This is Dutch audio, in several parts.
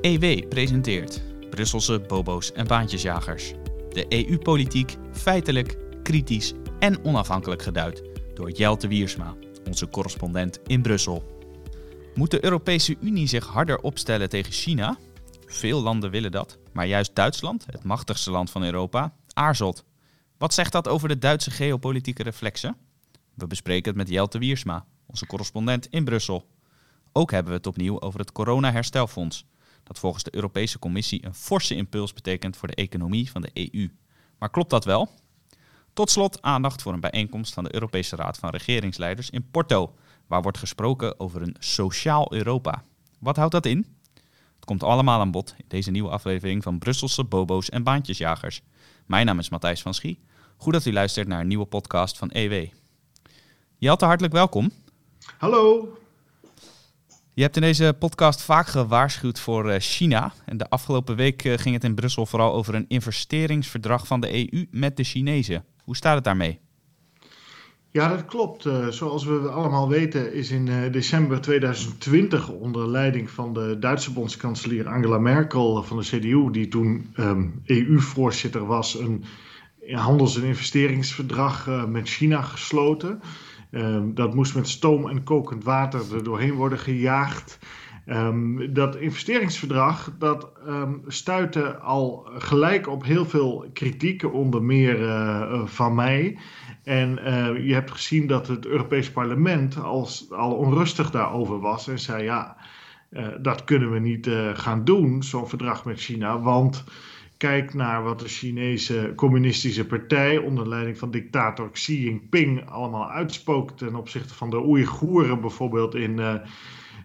EW presenteert Brusselse bobo's en baantjesjagers. De EU-politiek feitelijk, kritisch en onafhankelijk geduid door Jelte Wiersma, onze correspondent in Brussel. Moet de Europese Unie zich harder opstellen tegen China? Veel landen willen dat, maar juist Duitsland, het machtigste land van Europa, aarzelt. Wat zegt dat over de Duitse geopolitieke reflexen? We bespreken het met Jelte Wiersma, onze correspondent in Brussel. Ook hebben we het opnieuw over het corona-herstelfonds, dat volgens de Europese Commissie een forse impuls betekent voor de economie van de EU. Maar klopt dat wel? Tot slot aandacht voor een bijeenkomst van de Europese Raad van Regeringsleiders in Porto, waar wordt gesproken over een sociaal Europa. Wat houdt dat in? Het komt allemaal aan bod in deze nieuwe aflevering van Brusselse Bobo's en Baantjesjagers. Mijn naam is Matthijs van Schie. Goed dat u luistert naar een nieuwe podcast van EW. Jelte, hartelijk welkom. Hallo. Je hebt in deze podcast vaak gewaarschuwd voor eh, China. En de afgelopen week eh, ging het in Brussel vooral over een investeringsverdrag van de EU met de Chinezen. Hoe staat het daarmee? Ja, dat klopt. Uh, zoals we allemaal weten is in december 2020 onder leiding van de Duitse bondskanselier Angela Merkel van de CDU, die toen EU-voorzitter was, een handels- en investeringsverdrag met China gesloten. Um, dat moest met stoom en kokend water er doorheen worden gejaagd. Um, dat investeringsverdrag dat um, stuitte al gelijk op heel veel kritiek, onder meer uh, van mij. En uh, je hebt gezien dat het Europees Parlement als, al onrustig daarover was en zei: ja, uh, dat kunnen we niet gaan doen, zo'n verdrag met China, want kijk naar wat de Chinese communistische partij onder leiding van dictator Xi Jinping allemaal uitspookt ten opzichte van de Oeigoeren bijvoorbeeld in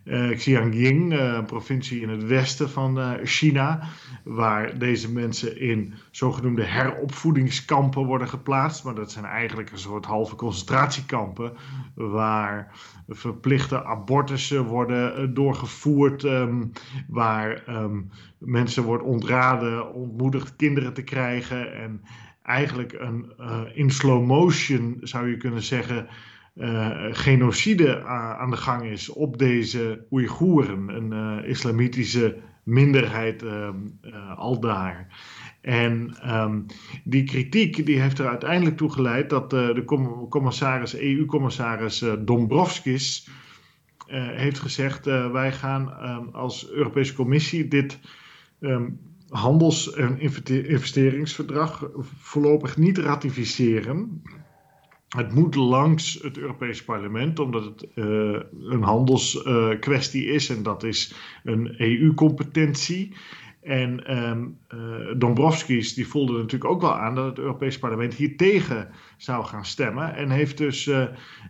Xinjiang, uh, een provincie in het westen van China, waar deze mensen in zogenoemde heropvoedingskampen worden geplaatst. Maar dat zijn eigenlijk een soort halve concentratiekampen, waar verplichte abortussen worden doorgevoerd, um, waar um, mensen wordt ontraden, ontmoedigd kinderen te krijgen en eigenlijk een in slow motion zou je kunnen zeggen uh, genocide aan de gang is op deze Oeigoeren, een uh, islamitische minderheid al daar. En um, die kritiek die heeft er uiteindelijk toe geleid dat de commissaris, EU-commissaris Dombrovskis heeft gezegd: wij gaan um, als Europese Commissie dit handels- en investeringsverdrag voorlopig niet ratificeren. Het moet langs het Europees Parlement, omdat het uh, een handelskwestie uh, is en dat is een EU-competentie. En um, Dombrovskis die voelde natuurlijk ook wel aan dat het Europees Parlement hier tegen zou gaan stemmen. En heeft dus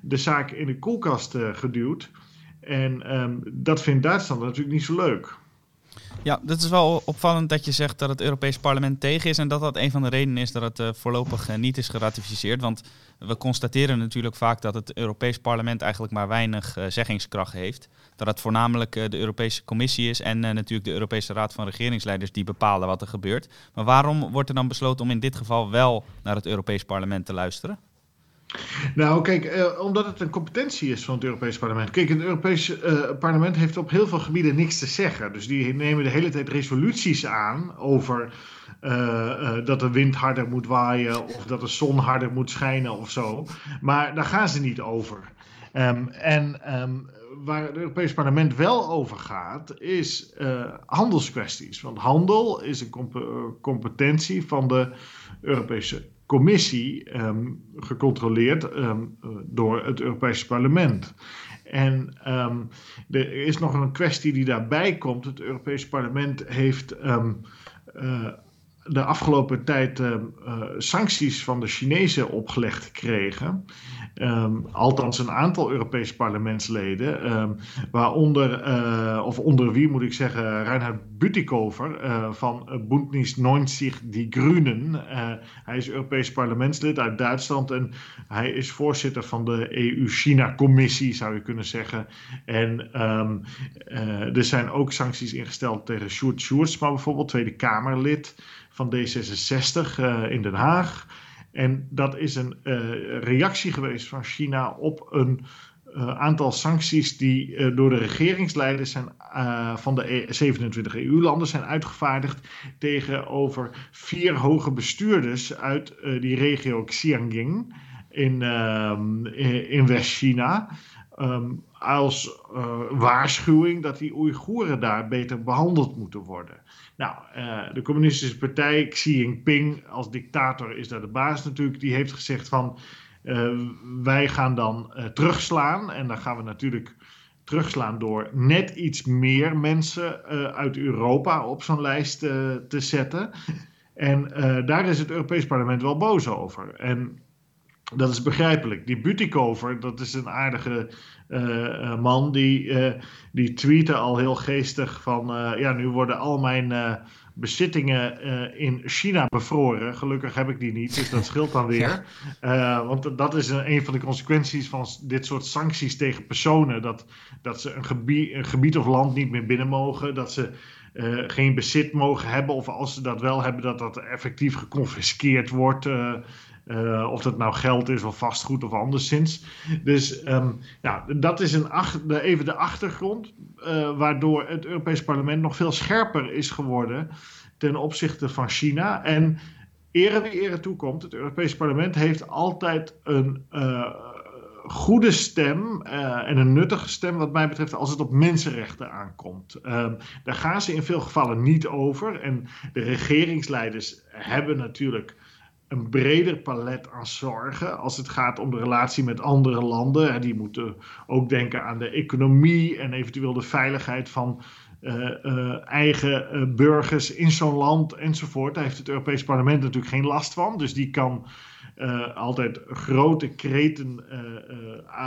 de zaak in de koelkast geduwd. En um, dat vindt Duitsland natuurlijk niet zo leuk. Ja, het is wel opvallend dat je zegt dat het Europees Parlement tegen is en dat dat een van de redenen is dat het uh, voorlopig uh, niet is geratificeerd. Want we constateren natuurlijk vaak dat het Europees Parlement eigenlijk maar weinig uh, zeggingskracht heeft. Dat het voornamelijk de Europese Commissie is en natuurlijk de Europese Raad van Regeringsleiders die bepalen wat er gebeurt. Maar waarom wordt er dan besloten om in dit geval wel naar het Europees Parlement te luisteren? Nou, kijk, eh, omdat het een competentie is van het Europees Parlement. Kijk, het Europees eh, Parlement heeft op heel veel gebieden niks te zeggen. Dus die nemen de hele tijd resoluties aan over uh, dat de wind harder moet waaien of dat de zon harder moet schijnen of zo. Maar daar gaan ze niet over. Um, en um, waar het Europees Parlement wel over gaat, is handelskwesties. Want handel is een comp competentie van de Europese commissie um, gecontroleerd um, door het Europese parlement. En um, er is nog een kwestie die daarbij komt. Het Europese parlement heeft uh, de afgelopen tijd uh, sancties van de Chinezen opgelegd gekregen. Um, althans, een aantal Europese parlementsleden, um, waaronder, uh, of onder wie moet ik zeggen, Reinhard Bütikofer uh, van Bündnis 90 Die Grünen. hij is Europees parlementslid uit Duitsland en hij is voorzitter van de EU-China-commissie, zou je kunnen zeggen. En um, er zijn ook sancties ingesteld tegen Sjoerd Sjoerdsma, bijvoorbeeld, Tweede Kamerlid van D66 uh, in Den Haag. En dat is een uh, reactie geweest van China op een aantal sancties die door de regeringsleiders zijn, van de 27 e- EU-landen zijn uitgevaardigd tegenover vier hoge bestuurders uit die regio Xinjiang in, ehm, in West-China. Ehm, als waarschuwing dat die Oeigoeren daar beter behandeld moeten worden. Nou, de communistische partij Xi Jinping als dictator is daar de baas natuurlijk. Die heeft gezegd van uh, wij gaan dan terugslaan. En dan gaan we natuurlijk terugslaan door net iets meer mensen uit Europa op zo'n lijst te zetten. En daar is het Europees Parlement wel boos over. En dat is begrijpelijk. Die Butikover, dat is een aardige man, die, die tweette al heel geestig van... ja, nu worden al mijn bezittingen uh, in China bevroren. Gelukkig heb ik die niet, dus dat scheelt dan weer. Uh, want dat is een, een, van de consequenties van dit soort sancties tegen personen. Dat, dat ze een gebied, een gebied of land niet meer binnen mogen. Dat ze uh, geen bezit mogen hebben. Of als ze dat wel hebben, dat dat effectief geconfiskeerd wordt. Uh, of dat nou geld is of vastgoed of anderszins. Dus um, ja, dat is een even de achtergrond. Uh, waardoor het Europees Parlement nog veel scherper is geworden ten opzichte van China. En ere wie ere toekomt, het Europees Parlement heeft altijd een uh, goede stem en een nuttige stem, wat mij betreft, als het op mensenrechten aankomt. Um, daar gaan ze in veel gevallen niet over. En de regeringsleiders hebben natuurlijk een breder palet aan zorgen als het gaat om de relatie met andere landen. Die moeten ook denken aan de economie en eventueel de veiligheid van uh, uh, eigen uh, burgers in zo'n land enzovoort. Daar heeft het Europees Parlement natuurlijk geen last van. Dus die kan altijd grote kreten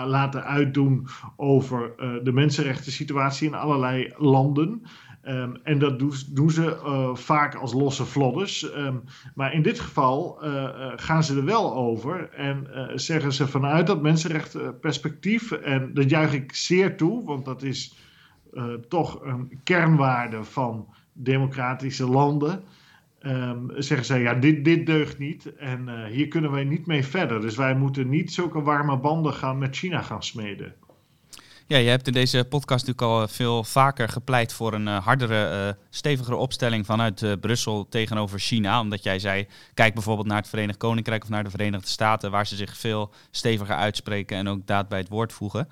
laten uitdoen over de mensenrechten situatie in allerlei landen. Um, en dat doen, doen ze uh, vaak als losse vlodders. Um, maar in dit geval uh, uh, gaan ze er wel over en zeggen ze vanuit dat mensenrechtenperspectief, en dat juich ik zeer toe, want dat is toch een kernwaarde van democratische landen. Um, zeggen ze, ja, dit, dit deugt niet en hier kunnen wij niet mee verder. Dus wij moeten niet zulke warme banden gaan met China gaan smeden. Ja, je hebt in deze podcast natuurlijk al veel vaker gepleit voor een uh, hardere, uh, stevigere opstelling vanuit Brussel tegenover China. Omdat jij zei, kijk bijvoorbeeld naar het Verenigd Koninkrijk of naar de Verenigde Staten, waar ze zich veel steviger uitspreken en ook daad bij het woord voegen.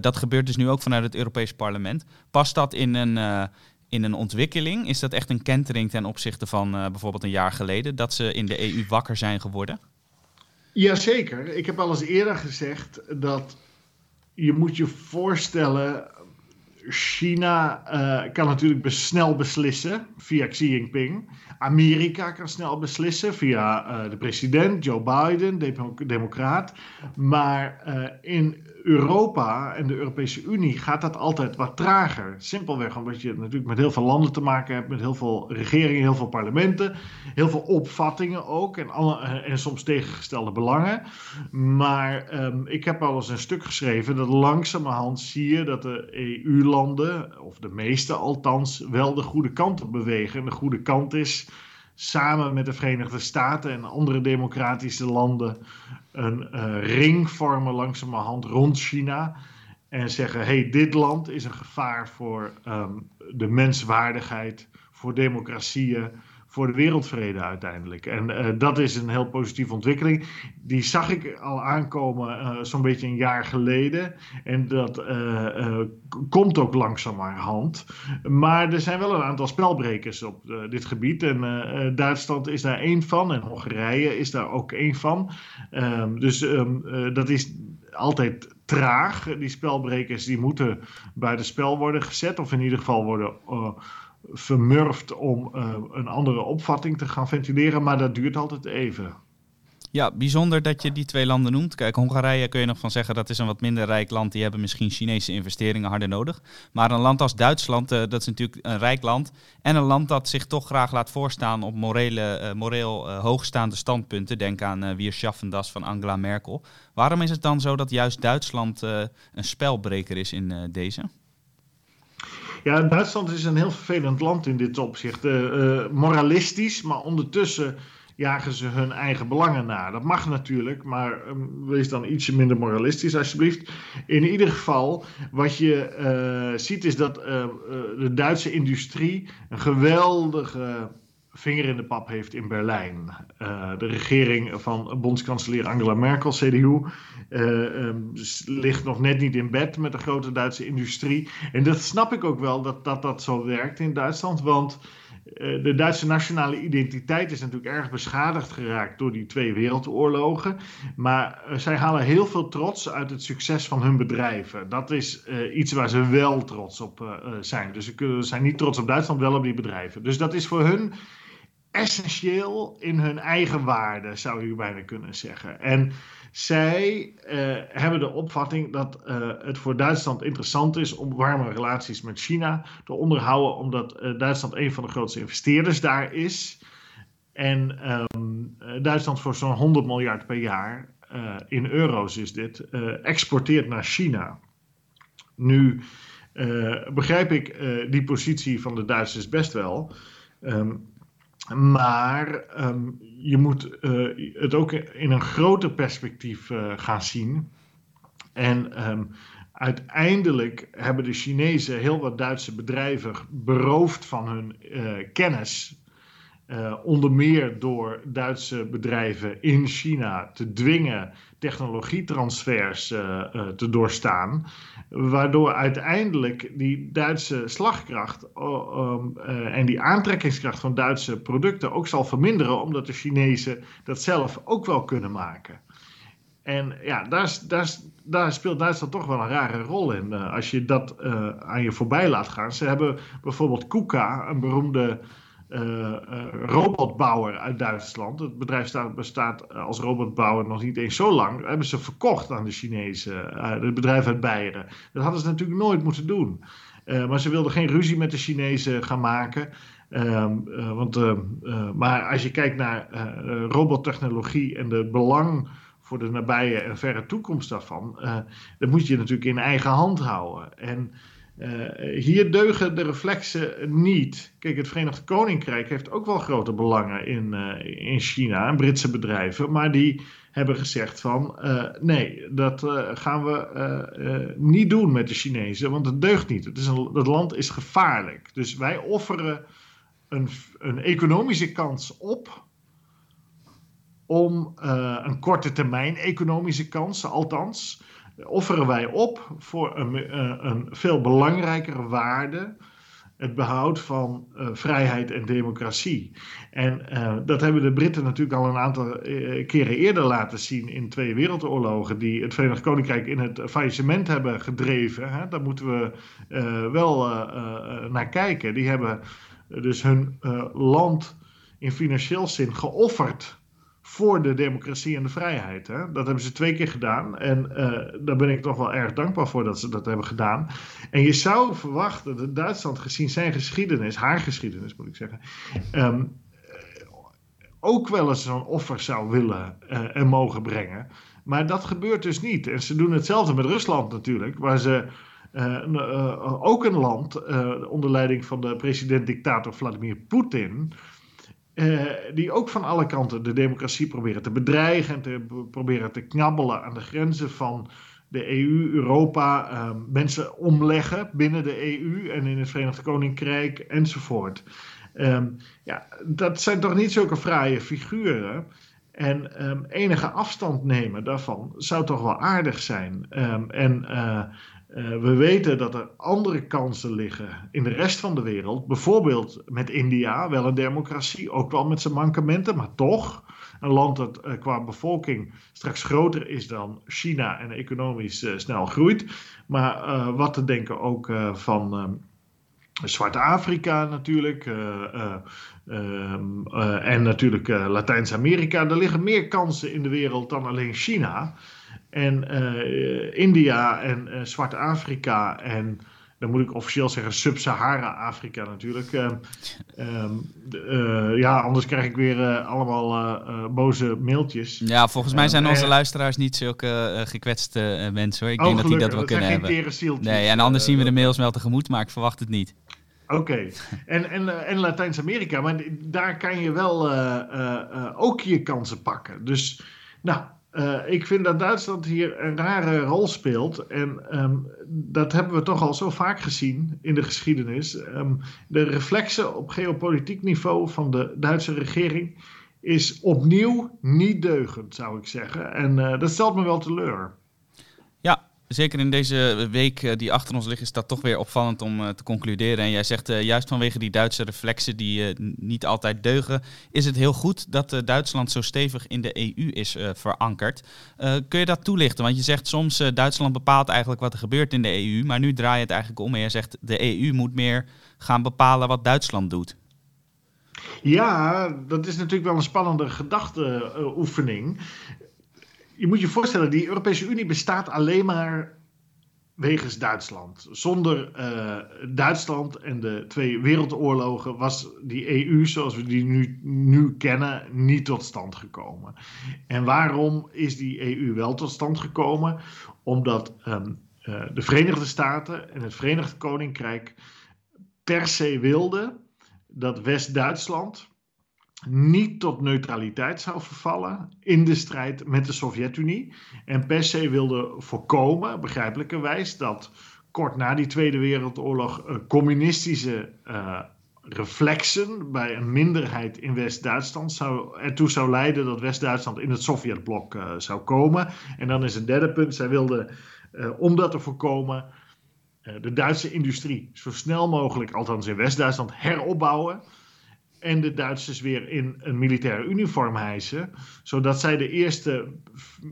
dat gebeurt dus nu ook vanuit het Europees Parlement. Past dat in een, in een ontwikkeling? Is dat echt een kentering ten opzichte van bijvoorbeeld een jaar geleden, dat ze in de EU wakker zijn geworden? Jazeker. Ik heb al eens eerder gezegd dat je moet je voorstellen, China uh, kan natuurlijk snel beslissen via Xi Jinping. Amerika kan snel beslissen via uh, de president, Joe Biden, democraat. Maar uh, in Europa en de Europese Unie gaat dat altijd wat trager. Simpelweg omdat je natuurlijk met heel veel landen te maken hebt, met heel veel regeringen, heel veel parlementen, heel veel opvattingen ook en, en soms tegengestelde belangen. Maar um, ik heb al eens een stuk geschreven dat langzamerhand zie je dat de EU-landen, of de meeste althans, wel de goede kant op bewegen. En de goede kant is samen met de Verenigde Staten en andere democratische landen een uh, ring vormen langzamerhand rond China. En zeggen: hey, dit land is een gevaar voor um, de menswaardigheid, voor democratieën, voor de wereldvrede uiteindelijk. En uh, dat is een heel positieve ontwikkeling. Die zag ik al aankomen uh, zo'n beetje een jaar geleden. En dat uh, komt ook langzamerhand. Maar er zijn wel een aantal spelbrekers op dit gebied. En Duitsland is daar één van. En Hongarije is daar ook één van. Um, dus um, dat is altijd traag. Die spelbrekers die moeten buitenspel worden gezet. Of in ieder geval worden vermurft om uh, een andere opvatting te gaan ventileren, maar dat duurt altijd even. Ja, bijzonder dat je die twee landen noemt. Kijk, Hongarije kun je nog van zeggen dat is een wat minder rijk land. Die hebben misschien Chinese investeringen harder nodig. Maar een land als Duitsland, uh, dat is natuurlijk een rijk land. En een land dat zich toch graag laat voorstaan op morele, uh, moreel hoogstaande standpunten. Denk aan Wir schaffen das van Angela Merkel. Waarom is het dan zo dat juist Duitsland een spelbreker is in deze? Ja, Duitsland is een heel vervelend land in dit opzicht. Uh, moralistisch, maar ondertussen jagen ze hun eigen belangen na. Dat mag natuurlijk, maar ehm, wees dan ietsje minder moralistisch alsjeblieft. In ieder geval, wat je eh, ziet is dat eh, eh, de Duitse industrie een geweldige vinger in de pap heeft in Berlijn. de regering van bondskanselier Angela Merkel, CDU, ehm, ligt nog net niet in bed met de grote Duitse industrie. En dat snap ik ook wel dat dat, dat zo werkt in Duitsland, want eh, de Duitse nationale identiteit is natuurlijk erg beschadigd geraakt door die twee wereldoorlogen. Maar eh, zij halen heel veel trots uit het succes van hun bedrijven. Dat is iets waar ze wel trots op zijn. Dus ze zijn niet trots op Duitsland, wel op die bedrijven. Dus dat is voor hun essentieel in hun eigen waarde, zou je bijna kunnen zeggen. En zij uh, hebben de opvatting dat uh, het voor Duitsland interessant is om warme relaties met China te onderhouden, omdat uh, Duitsland een van de grootste investeerders daar is. En um, Duitsland voor zo'n 100 miljard per jaar, in euro's is dit, exporteert naar China. Nu begrijp ik die positie van de Duitsers best wel. Um, maar um, je moet uh, het ook in een groter perspectief uh, gaan zien. En um, uiteindelijk hebben de Chinezen heel wat Duitse bedrijven beroofd van hun uh, kennis onder meer door Duitse bedrijven in China te dwingen technologietransfers uh, uh, te doorstaan. Waardoor uiteindelijk die Duitse slagkracht um, en die aantrekkingskracht van Duitse producten ook zal verminderen, omdat de Chinezen dat zelf ook wel kunnen maken. En ja, daar, daar, speelt Duitsland toch wel een rare rol in. als je dat aan je voorbij laat gaan. Ze hebben bijvoorbeeld KUKA, een beroemde robotbouwer uit Duitsland. Het bedrijf staat, bestaat als robotbouwer nog niet eens zo lang. Dat hebben ze verkocht aan de Chinezen, het bedrijf uit Beieren. Dat hadden ze natuurlijk nooit moeten doen. maar ze wilden geen ruzie met de Chinezen gaan maken. Ehm, want, maar als je kijkt naar robottechnologie en het belang voor de nabije en verre toekomst daarvan, dan moet je natuurlijk in eigen hand houden. En hier deugen de reflexen niet. Kijk, het Verenigd Koninkrijk heeft ook wel grote belangen in, uh, in China, en Britse bedrijven, maar die hebben gezegd van uh, nee, dat gaan we niet doen met de Chinezen, want het deugt niet. Het, is land is gevaarlijk. Dus wij offeren een, een economische kans op om een korte termijn economische kans, althans offeren wij op voor een, eh, een veel belangrijkere waarde het behoud van uh, vrijheid en democratie. En uh, dat hebben de Britten natuurlijk al een aantal keren eerder laten zien in twee wereldoorlogen, die het Verenigd Koninkrijk in het faillissement hebben gedreven. Hè? Daar moeten we wel naar kijken. Die hebben dus hun land in financieel zin geofferd voor de democratie en de vrijheid. Hè? Dat hebben ze twee keer gedaan. En uh, daar ben ik toch wel erg dankbaar voor dat ze dat hebben gedaan. En je zou verwachten dat Duitsland, gezien zijn geschiedenis, haar geschiedenis moet ik zeggen, um, ook wel eens zo'n offer zou willen uh, en mogen brengen. Maar dat gebeurt dus niet. En ze doen hetzelfde met Rusland natuurlijk, waar ze. Ook een land onder leiding van de president-dictator Vladimir Poetin uh, die ook van alle kanten de democratie proberen te bedreigen en te proberen te knabbelen aan de grenzen van de EU, Europa, uh, mensen omleggen binnen de EU en in het Verenigd Koninkrijk enzovoort. Um, ja, dat zijn toch niet zulke fraaie figuren. En um, enige afstand nemen daarvan zou toch wel aardig zijn. En uh, uh, we weten dat er andere kansen liggen in de rest van de wereld. Bijvoorbeeld met India, wel een democratie, ook wel met zijn mankementen, maar toch een land dat uh, qua bevolking straks groter is dan China en economisch uh, snel groeit. Maar wat te denken ook van ehm, Zwart-Afrika natuurlijk. Ehm, en natuurlijk Latijns-Amerika. Er liggen meer kansen in de wereld dan alleen China. En uh, India en uh, Zwart-Afrika en dan moet ik officieel zeggen Sub-Sahara-Afrika natuurlijk. Uh, ja, anders krijg ik weer allemaal boze mailtjes. Ja, volgens mij zijn onze luisteraars niet zulke gekwetste mensen hoor. Ik oh, denk dat die dat wel dat kunnen hebben. Nee, en anders zien we de mails wel tegemoet, maar ik verwacht het niet. Oké, en, en, en Latijns-Amerika, maar daar kan je wel ook je kansen pakken. Dus, nou, ik vind dat Duitsland hier een rare rol speelt. En ehm, dat hebben we toch al zo vaak gezien in de geschiedenis. Ehm, de reflexen op geopolitiek niveau van de Duitse regering is opnieuw niet deugend, zou ik zeggen. En uh, dat stelt me wel teleur. Zeker in deze week eh, die achter ons ligt, is dat toch weer opvallend om uh, te concluderen. En jij zegt juist vanwege die Duitse reflexen die niet altijd deugen, is het heel goed dat Duitsland zo stevig in de EU is verankerd. kun je dat toelichten? Want je zegt soms Duitsland bepaalt eigenlijk wat er gebeurt in de EU, maar nu draai je het eigenlijk om en je zegt de EU moet meer gaan bepalen wat Duitsland doet. Ja, dat is natuurlijk wel een spannende gedachteoefening. Je moet je voorstellen, die Europese Unie bestaat alleen maar wegens Duitsland. Zonder uh, Duitsland en de twee wereldoorlogen was die EU zoals we die nu, nu kennen niet tot stand gekomen. En waarom is die EU wel tot stand gekomen? Omdat um, uh, de Verenigde Staten en het Verenigd Koninkrijk per se wilden dat West-Duitsland niet tot neutraliteit zou vervallen in de strijd met de Sovjet-Unie. En per se wilde voorkomen, begrijpelijkerwijs, dat kort na die Tweede Wereldoorlog uh, communistische uh, reflexen bij een minderheid in West-Duitsland zou, ertoe zou leiden dat West-Duitsland in het Sovjetblok uh, zou komen. En dan is een derde punt, zij wilden, om dat te voorkomen, de Duitse industrie zo snel mogelijk, althans in West-Duitsland, heropbouwen. En de Duitsers weer in een militaire uniform hijsen, zodat zij de eerste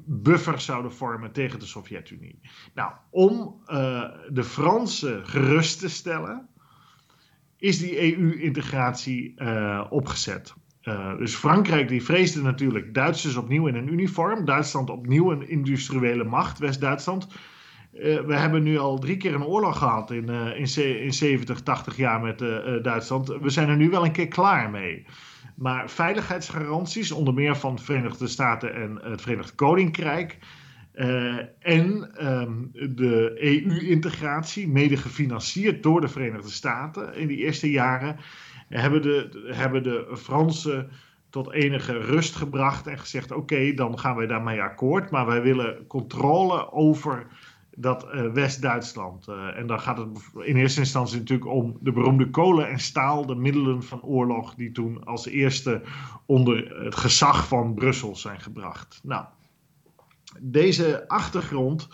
buffer zouden vormen tegen de Sovjet-Unie. Nou, om uh, de Fransen gerust te stellen, is die EU-integratie uh, opgezet. Uh, dus Frankrijk die vreesde natuurlijk Duitsers opnieuw in een uniform, Duitsland opnieuw een industriële macht, West-Duitsland. Uh, we hebben nu al drie keer een oorlog gehad in, uh, in, in 70, 80 jaar met uh, Duitsland. We zijn er nu wel een keer klaar mee. Maar veiligheidsgaranties, onder meer van de Verenigde Staten en het Verenigd Koninkrijk. en um, de EU-integratie, mede gefinancierd door de Verenigde Staten in die eerste jaren, hebben de, hebben de Fransen tot enige rust gebracht en gezegd: oké, dan gaan wij daarmee akkoord. Maar wij willen controle over dat uh, West-Duitsland. Uh, en dan gaat het in eerste instantie natuurlijk om de beroemde kolen en staal, de middelen van oorlog, die toen als eerste onder het gezag van Brussel zijn gebracht. Nou, deze achtergrond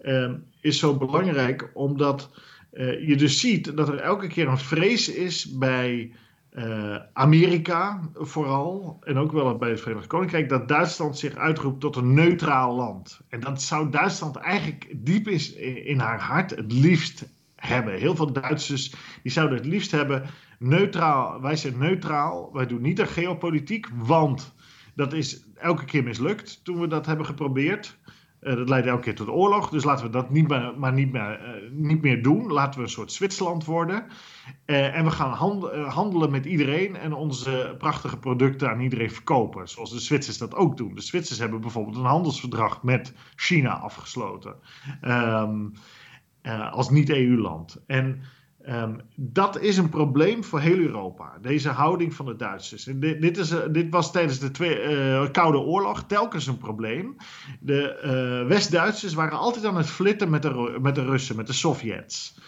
uh, is zo belangrijk omdat je dus ziet dat er elke keer een vrees is bij uh, Amerika vooral, en ook wel bij het Verenigd Koninkrijk, dat Duitsland zich uitroept tot een neutraal land. En dat zou Duitsland eigenlijk diep in haar hart het liefst hebben. Heel veel Duitsers die zouden het liefst hebben neutraal. Wij zijn neutraal, wij doen niet aan geopolitiek, want dat is elke keer mislukt toen we dat hebben geprobeerd. Uh, dat leidt elke keer tot oorlog. Dus laten we dat niet meer, maar niet meer, uh, niet meer doen. Laten we een soort Zwitserland worden. Uh, en we gaan hand, handelen met iedereen en onze prachtige producten aan iedereen verkopen. Zoals de Zwitsers dat ook doen. De Zwitsers hebben bijvoorbeeld een handelsverdrag met China afgesloten. Um, als niet-EU-land. En Um, dat is een probleem voor heel Europa, deze houding van de Duitsers. Dit, dit, is, uh, dit was tijdens de twee, uh, Koude Oorlog telkens een probleem. De uh, West-Duitsers waren altijd aan het flitten met de, met de Russen, met de Sovjets.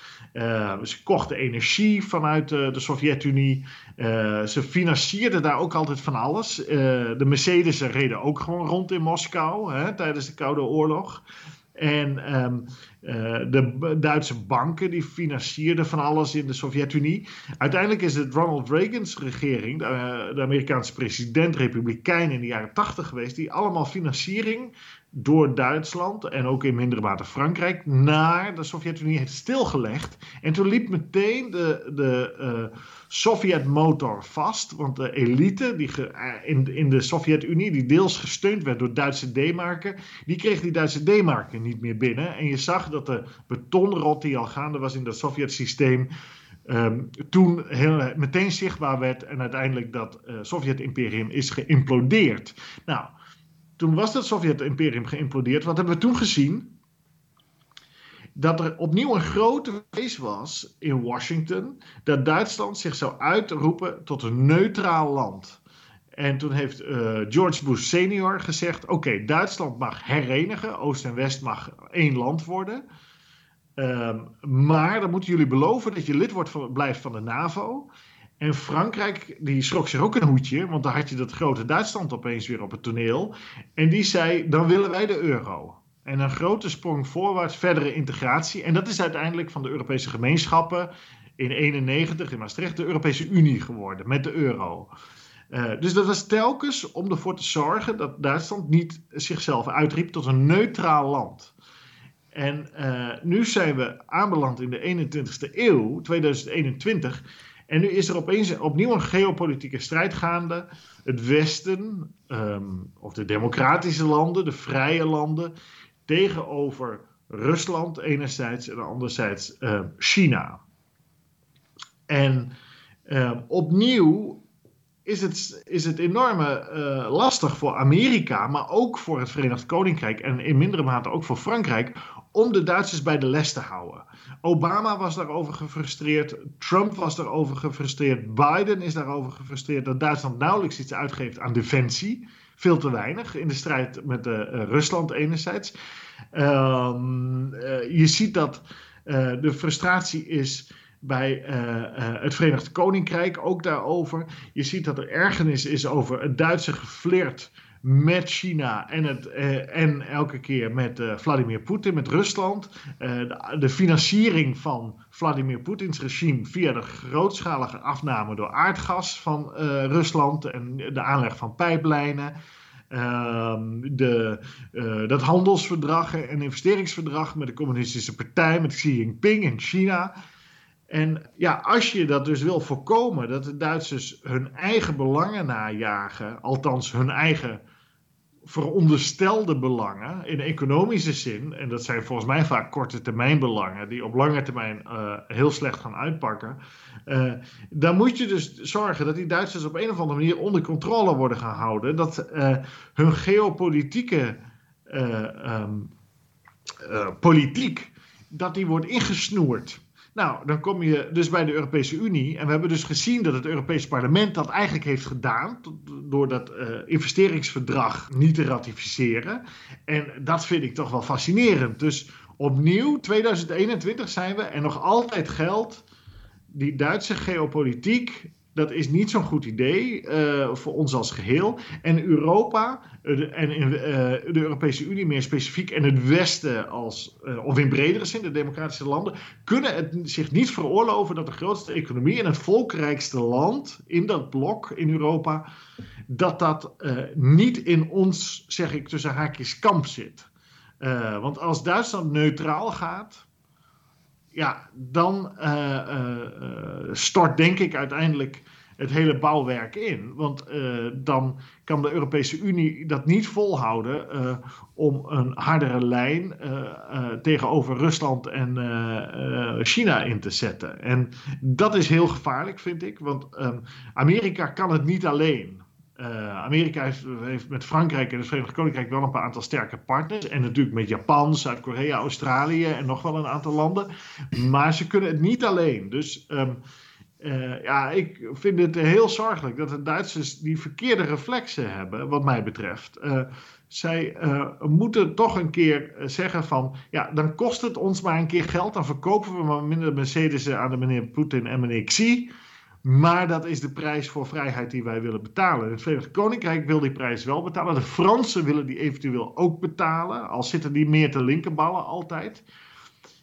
ze kochten energie vanuit de Sovjet-Unie. ze financierden daar ook altijd van alles. de Mercedes reden ook gewoon rond in Moskou hè, tijdens de Koude Oorlog. En um, uh, de Duitse banken die financierden van alles in de Sovjet-Unie. Uiteindelijk is het Ronald Reagan's regering, de, de Amerikaanse president, republikein in de jaren 80 geweest, die allemaal financiering door Duitsland en ook in mindere mate Frankrijk naar de Sovjet-Unie heeft stilgelegd. En toen liep meteen de, de uh, Sovjet-motor vast, want de elite die eh, in, in de Sovjet-Unie, die deels gesteund werd door Duitse D-marken, die kreeg die Duitse D-marken niet meer binnen. En je zag dat de betonrot die al gaande was in dat Sovjet-systeem. Um, toen heel, meteen zichtbaar werd en uiteindelijk dat uh, Sovjet-imperium is geïmplodeerd. Nou, toen was het Sovjet-imperium geïmplodeerd. Wat hebben we toen gezien? dat er opnieuw een grote vrees was in Washington dat Duitsland zich zou uitroepen tot een neutraal land. En toen heeft uh, George Bush senior gezegd: Oké, Duitsland mag herenigen, Oost en West mag één land worden. Um, maar dan moeten jullie beloven dat je lid wordt van, blijft van de NAVO. En Frankrijk, die schrok zich ook een hoedje, want dan had je dat grote Duitsland opeens weer op het toneel. En die zei: Dan willen wij de euro. En een grote sprong voorwaarts, verdere integratie. En dat is uiteindelijk van de Europese gemeenschappen in 1991 in Maastricht de Europese Unie geworden met de euro. Uh, dus dat was telkens om ervoor te zorgen dat Duitsland niet zichzelf uitriep tot een neutraal land. En uh, nu zijn we aanbeland in de 21ste eeuw, 2021. En nu is er opeens opnieuw een geopolitieke strijd gaande. Het Westen, um, of de democratische landen, de vrije landen, tegenover Rusland enerzijds en anderzijds uh, China. En uh, opnieuw is het, is het enorme uh, lastig voor Amerika, maar ook voor het Verenigd Koninkrijk en in mindere mate ook voor Frankrijk, om de Duitsers bij de les te houden. Obama was daarover gefrustreerd, Trump was daarover gefrustreerd, Biden is daarover gefrustreerd dat Duitsland nauwelijks iets uitgeeft aan defensie. Veel te weinig in de strijd met uh, Rusland enerzijds. Uh, je ziet dat de frustratie is bij het Verenigd Koninkrijk ook daarover. Je ziet dat er ergernis is over het Duitse geflirt met China en, het, uh, en elke keer met Vladimir Poetin, met Rusland. De, de, financiering van Vladimir Poetins regime via de grootschalige afname door aardgas van Rusland en de aanleg van pijplijnen. Ehm, de, dat handelsverdrag en investeringsverdrag met de Communistische Partij, met Xi Jinping in China. En ja, als je dat dus wil voorkomen, dat de Duitsers hun eigen belangen najagen, althans hun eigen veronderstelde belangen in economische zin, en dat zijn volgens mij vaak korte termijn belangen, die op lange termijn uh, heel slecht gaan uitpakken, uh, dan moet je dus zorgen dat die Duitsers op een of andere manier onder controle worden gehouden, dat uh, hun geopolitieke um, politiek, dat die wordt ingesnoerd. Nou, dan kom je dus bij de Europese Unie. En we hebben dus gezien dat het Europese parlement dat eigenlijk heeft gedaan. door dat uh, investeringsverdrag niet te ratificeren. En dat vind ik toch wel fascinerend. Dus opnieuw, 2021 zijn we en nog altijd geldt. Die Duitse geopolitiek dat is niet zo'n goed idee uh, voor ons als geheel. En Europa, uh, en in, uh, de Europese Unie meer specifiek, en het Westen als, of in bredere zin, de democratische landen, kunnen het zich niet veroorloven dat de grootste economie en het volkrijkste land in dat blok in Europa, dat dat niet in ons, zeg ik tussen haakjes, kamp zit. want als Duitsland neutraal gaat, ja, dan uh, uh, stort denk ik uiteindelijk het hele bouwwerk in. Want dan kan de Europese Unie dat niet volhouden om een hardere lijn tegenover Rusland en China in te zetten. En dat is heel gevaarlijk, vind ik. Want um, Amerika kan het niet alleen. Uh, Amerika heeft, met Frankrijk en het Verenigd Koninkrijk wel een paar aantal sterke partners. En natuurlijk met Japan, Zuid-Korea, Australië en nog wel een aantal landen. Maar ze kunnen het niet alleen. Dus um, uh, ja, ik vind het heel zorgelijk dat de Duitsers die verkeerde reflexen hebben, wat mij betreft. Uh, zij moeten toch een keer zeggen van, ja, dan kost het ons maar een keer geld. Dan verkopen we maar minder Mercedes aan de meneer Poetin en meneer Xi. Maar dat is de prijs voor vrijheid die wij willen betalen. Het Verenigd Koninkrijk wil die prijs wel betalen. De Fransen willen die eventueel ook betalen. Al zitten die meer te linkerballen altijd.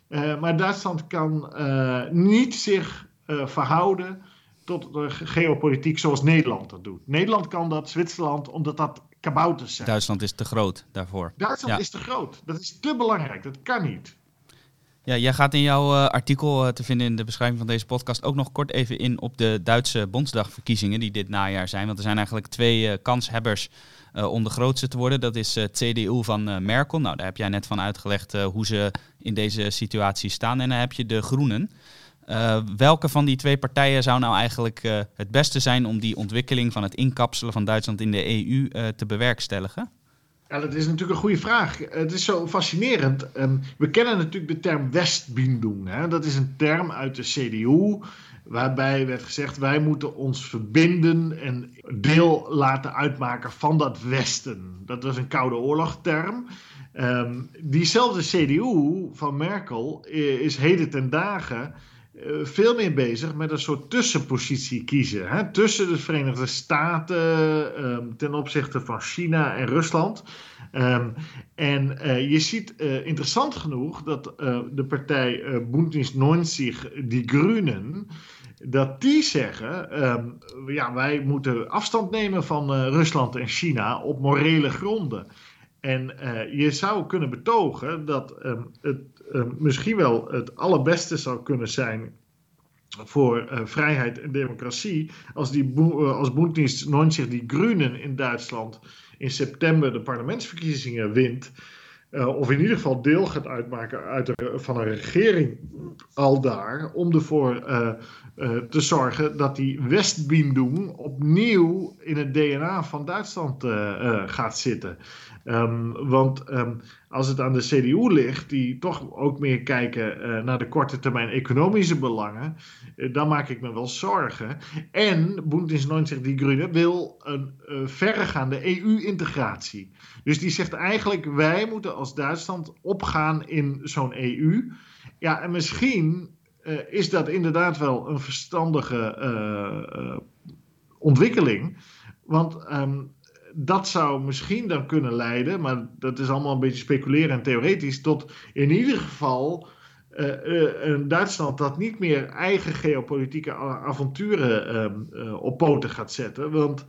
Uh, maar Duitsland kan uh, niet zich uh, verhouden tot de geopolitiek zoals Nederland dat doet. Nederland kan dat, Zwitserland, omdat dat kabouters zijn. Duitsland is te groot daarvoor. Duitsland ja. is te groot. Dat is te belangrijk. Dat kan niet. Ja, jij gaat in jouw uh, artikel uh, te vinden in de beschrijving van deze podcast ook nog kort even in op de Duitse Bondsdagverkiezingen die dit najaar zijn. Want er zijn eigenlijk twee uh, kanshebbers om de grootste te worden. Dat is CDU van Merkel. Nou, daar heb jij net van uitgelegd hoe ze in deze situatie staan. En dan heb je de Groenen. welke van die twee partijen zou nou eigenlijk het beste zijn om die ontwikkeling van het inkapselen van Duitsland in de EU te bewerkstelligen? Ja, dat is natuurlijk een goede vraag. Het is zo fascinerend. Ehm, we kennen natuurlijk de term Westbindung. Hè? Dat is een term uit de CDU, waarbij werd gezegd: wij moeten ons verbinden en deel laten uitmaken van dat Westen. Dat was een Koude Oorlog-term. Ehm, diezelfde CDU van Merkel is heden ten dagen veel meer bezig met een soort tussenpositie kiezen. Hè? Tussen de Verenigde Staten ehm, ten opzichte van China en Rusland. Ehm, en uh, je ziet uh, interessant genoeg dat de partij uh, Bündnis 90 Die Grünen dat die zeggen: um, ja, wij moeten afstand nemen van Rusland en China op morele gronden. En je zou kunnen betogen dat het uh, misschien wel het allerbeste zou kunnen zijn voor uh, vrijheid en democratie als, die uh, als Bündnis 90 die Groenen in Duitsland in september de parlementsverkiezingen wint. Of in ieder geval deel gaat uitmaken uit van een regering al daar. Om ervoor te zorgen dat die Westbindung opnieuw in het DNA van Duitsland gaat zitten. Um, want um, als het aan de CDU ligt, die toch ook meer kijken uh, naar de korte termijn economische belangen, uh, dan maak ik me wel zorgen. En Bündnis 90 Die Grüne wil een uh, verregaande EU-integratie. Dus die zegt eigenlijk, wij moeten als Duitsland opgaan in zo'n EU. Ja, en misschien is dat inderdaad wel een verstandige ontwikkeling. Want um, dat zou misschien dan kunnen leiden, maar dat is allemaal een beetje speculeren en theoretisch, tot in ieder geval uh, uh, een Duitsland dat niet meer eigen geopolitieke avonturen uh, op poten gaat zetten. Want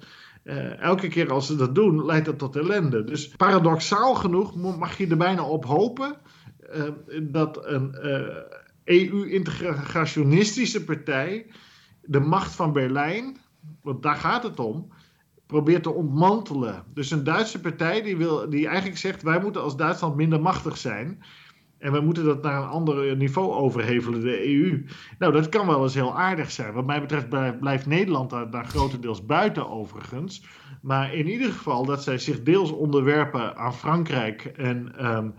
elke keer als ze dat doen, leidt dat tot ellende. Dus paradoxaal genoeg mag je er bijna op hopen dat een EU-integrationistische partij de macht van Berlijn, want daar gaat het om, probeert te ontmantelen. Dus een Duitse partij die, wil, die eigenlijk zegt: wij moeten als Duitsland minder machtig zijn. En we moeten dat naar een ander niveau overhevelen, de EU. Nou, dat kan wel eens heel aardig zijn. Wat mij betreft blijft Nederland daar, grotendeels buiten overigens. Maar in ieder geval dat zij zich deels onderwerpen aan Frankrijk. En um,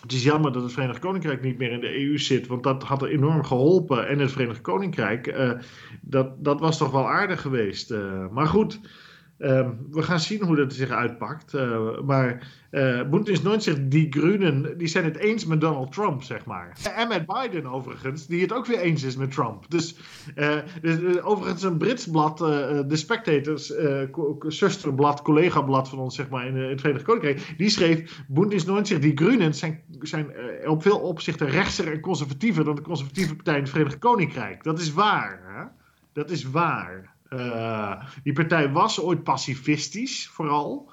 het is jammer dat het Verenigd Koninkrijk niet meer in de EU zit, want dat had er enorm geholpen. En het Verenigd Koninkrijk, uh, dat, dat was toch wel aardig geweest. Uh, maar goed, uh, we gaan zien hoe dat zich uitpakt. maar uh, 90, die Groenen, die zijn het eens met Donald Trump, zeg maar. En met Biden overigens, die het ook weer eens is met Trump. Dus, dus overigens een Brits blad, de Spectators, zusterblad, collega-blad van ons, zeg maar, in, het Verenigd Koninkrijk, die schreef, Bündnis 90, die Groenen zijn, zijn op veel opzichten rechtser en conservatiever dan de conservatieve partij in het Verenigd Koninkrijk. Dat is waar, hè? Dat is waar. Uh, die partij was ooit pacifistisch, vooral.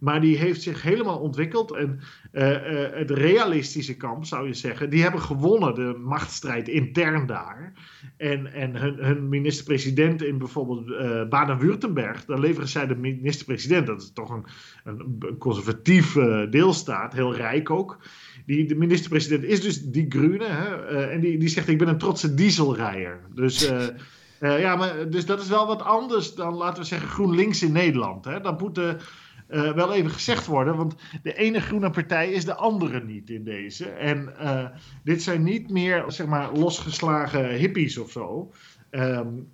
Maar die heeft zich helemaal ontwikkeld. En uh, uh, het realistische kamp, zou je zeggen, die hebben gewonnen de machtsstrijd intern daar. En, en hun, hun minister-president in bijvoorbeeld Baden-Württemberg, dan leveren zij de minister-president, dat is toch een, een, een conservatief deelstaat, heel rijk ook. Die, de minister-president is dus die Groene. Hè, en die, die zegt: Ik ben een trotse dieselrijder. Dus. Uh, ja, maar dus dat is wel wat anders dan, laten we zeggen, GroenLinks in Nederland. Hè? Dat moet uh, wel even gezegd worden, want de ene groene partij is de andere niet in deze. En dit zijn niet meer, zeg maar, losgeslagen hippies of zo. Um,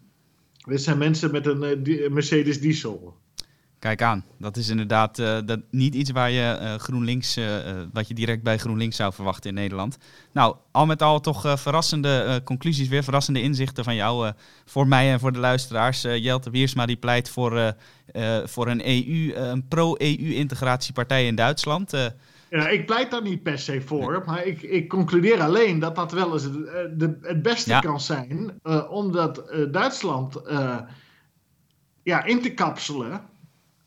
dit zijn mensen met een Mercedes diesel. Kijk aan, dat is inderdaad uh, dat niet iets waar je uh, GroenLinks, uh, wat je direct bij GroenLinks zou verwachten in Nederland. Nou, al met al toch verrassende conclusies, weer verrassende inzichten van jou voor mij en voor de luisteraars. Jelte Wiersma die pleit voor, voor een EU, een pro-EU-integratiepartij in Duitsland. Ja, ik pleit daar niet per se voor, maar ik, ik concludeer alleen dat dat wel eens het, de, het beste ja. kan zijn, omdat Duitsland ja, in te kapselen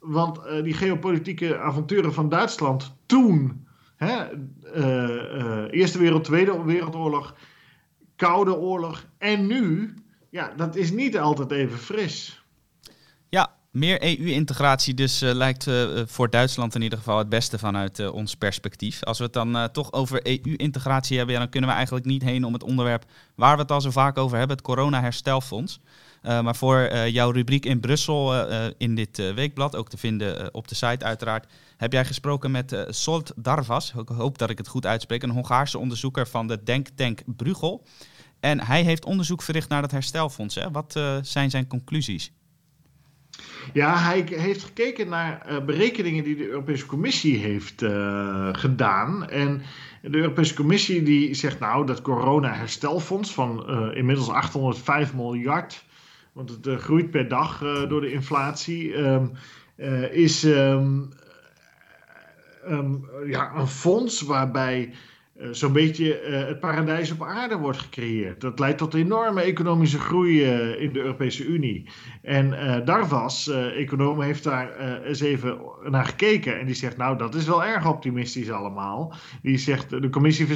want uh, die geopolitieke avonturen van Duitsland toen, hè, uh, uh, Eerste Wereld, Tweede Wereldoorlog, Koude Oorlog en nu, ja, dat is niet altijd even fris. Ja, Meer EU-integratie dus lijkt voor Duitsland in ieder geval het beste vanuit ons perspectief. Als we het dan toch over EU-integratie hebben, dan kunnen we eigenlijk niet heen om het onderwerp waar we het al zo vaak over hebben, het corona-herstelfonds. Maar voor jouw rubriek in Brussel in dit weekblad, ook te vinden op de site uiteraard, heb jij gesproken met Solt Darvas, ik hoop dat ik het goed uitspreek, een Hongaarse onderzoeker van de Denktank Bruegel. En hij heeft onderzoek verricht naar het herstelfonds. Hè? Wat zijn zijn conclusies? Ja, hij heeft gekeken naar berekeningen die de Europese Commissie heeft gedaan. En de Europese Commissie die zegt nou dat corona-herstelfonds van inmiddels 805 miljard, want het groeit per dag door de inflatie, um, is um, ja, een fonds waarbij zo'n beetje het paradijs op aarde wordt gecreëerd. Dat leidt tot enorme economische groei in de Europese Unie. En Darvas, econoom, heeft daar eens even naar gekeken. En die zegt, nou, dat is wel erg optimistisch allemaal. Die zegt, de commissie